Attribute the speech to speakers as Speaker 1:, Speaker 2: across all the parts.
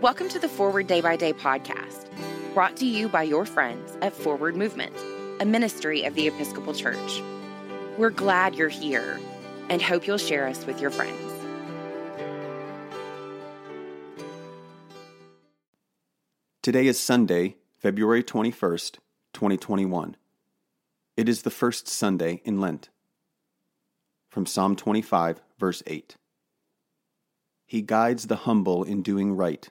Speaker 1: Welcome to the Forward Day by Day podcast, brought to you by your friends at Forward Movement, a ministry of the Episcopal Church. We're glad you're here and hope you'll share us with your friends.
Speaker 2: Today is Sunday, February 21st, 2021. It is the first Sunday in Lent. From Psalm 25, verse 8. He guides the humble in doing right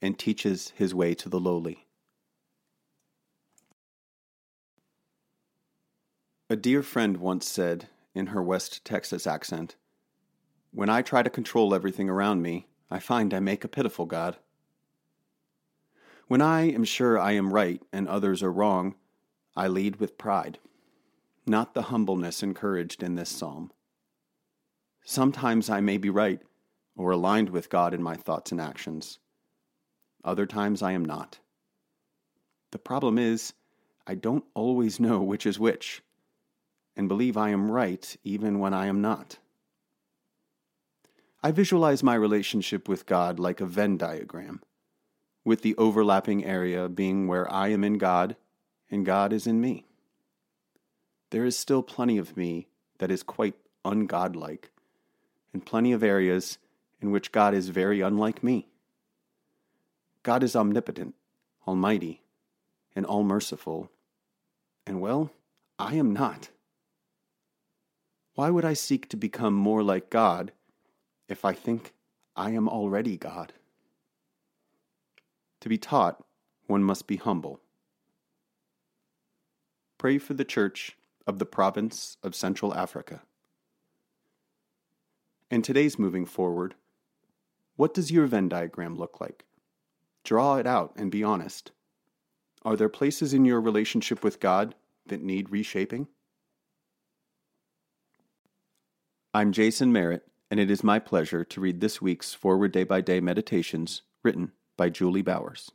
Speaker 2: and teaches his way to the lowly. A dear friend once said, in her West Texas accent, When I try to control everything around me, I find I make a pitiful God. When I am sure I am right and others are wrong, I lead with pride, not the humbleness encouraged in this psalm. Sometimes I may be right or aligned with God in my thoughts and actions. Other times I am not. The problem is, I don't always know which is which, and believe I am right even when I am not. I visualize my relationship with God like a Venn diagram, with the overlapping area being where I am in God and God is in me. There is still plenty of me that is quite ungodlike, and plenty of areas in which God is very unlike me. God is omnipotent, almighty, and all merciful, and well, I am not. Why would I seek to become more like God if I think I am already God? To be taught, one must be humble. Pray for the Church of the Province of Central Africa. And today's moving forward, what does your Venn diagram look like? Draw it out and be honest. Are there places in your relationship with God that need reshaping? I'm Jason Merritt, and it is my pleasure to read this week's Forward Day by Day Meditations written by Julie Bowers.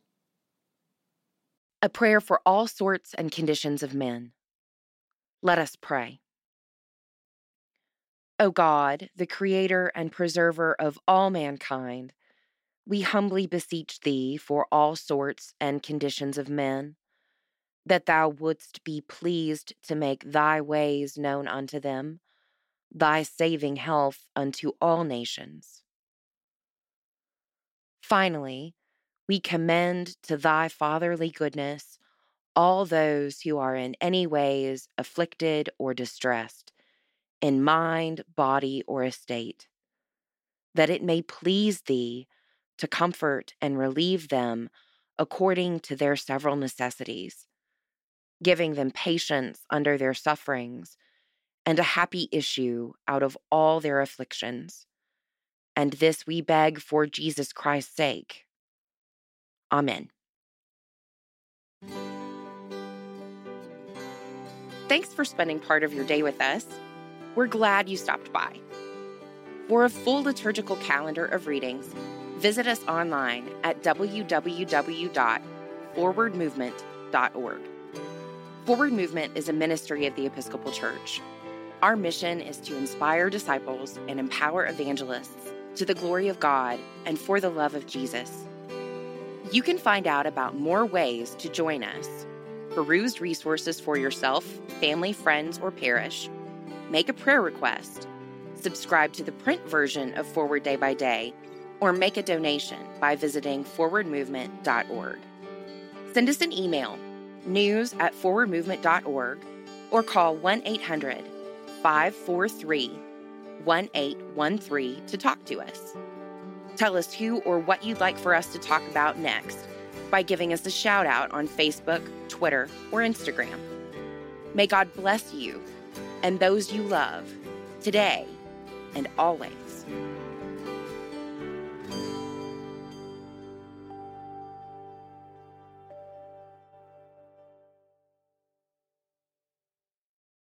Speaker 1: A prayer for all sorts and conditions of men. Let us pray. O God, the Creator and Preserver of all mankind, we humbly beseech Thee for all sorts and conditions of men, that Thou wouldst be pleased to make Thy ways known unto them, Thy saving health unto all nations. Finally, we commend to Thy fatherly goodness all those who are in any ways afflicted or distressed, in mind, body, or estate, that it may please Thee to comfort and relieve them according to their several necessities, giving them patience under their sufferings and a happy issue out of all their afflictions. And this we beg for Jesus Christ's sake. Amen. Thanks for spending part of your day with us. We're glad you stopped by. For a full liturgical calendar of readings, visit us online at www.forwardmovement.org. Forward Movement is a ministry of the Episcopal Church. Our mission is to inspire disciples and empower evangelists to the glory of God and for the love of Jesus. You can find out about more ways to join us, peruse resources for yourself, family, friends, or parish, make a prayer request, subscribe to the print version of Forward Day by Day, or make a donation by visiting forwardmovement.org. Send us an email, news at forwardmovement.org, or call 1 800 543 1813 to talk to us. Tell us who or what you'd like for us to talk about next by giving us a shout out on Facebook, Twitter, or Instagram. May God bless you and those you love today and always.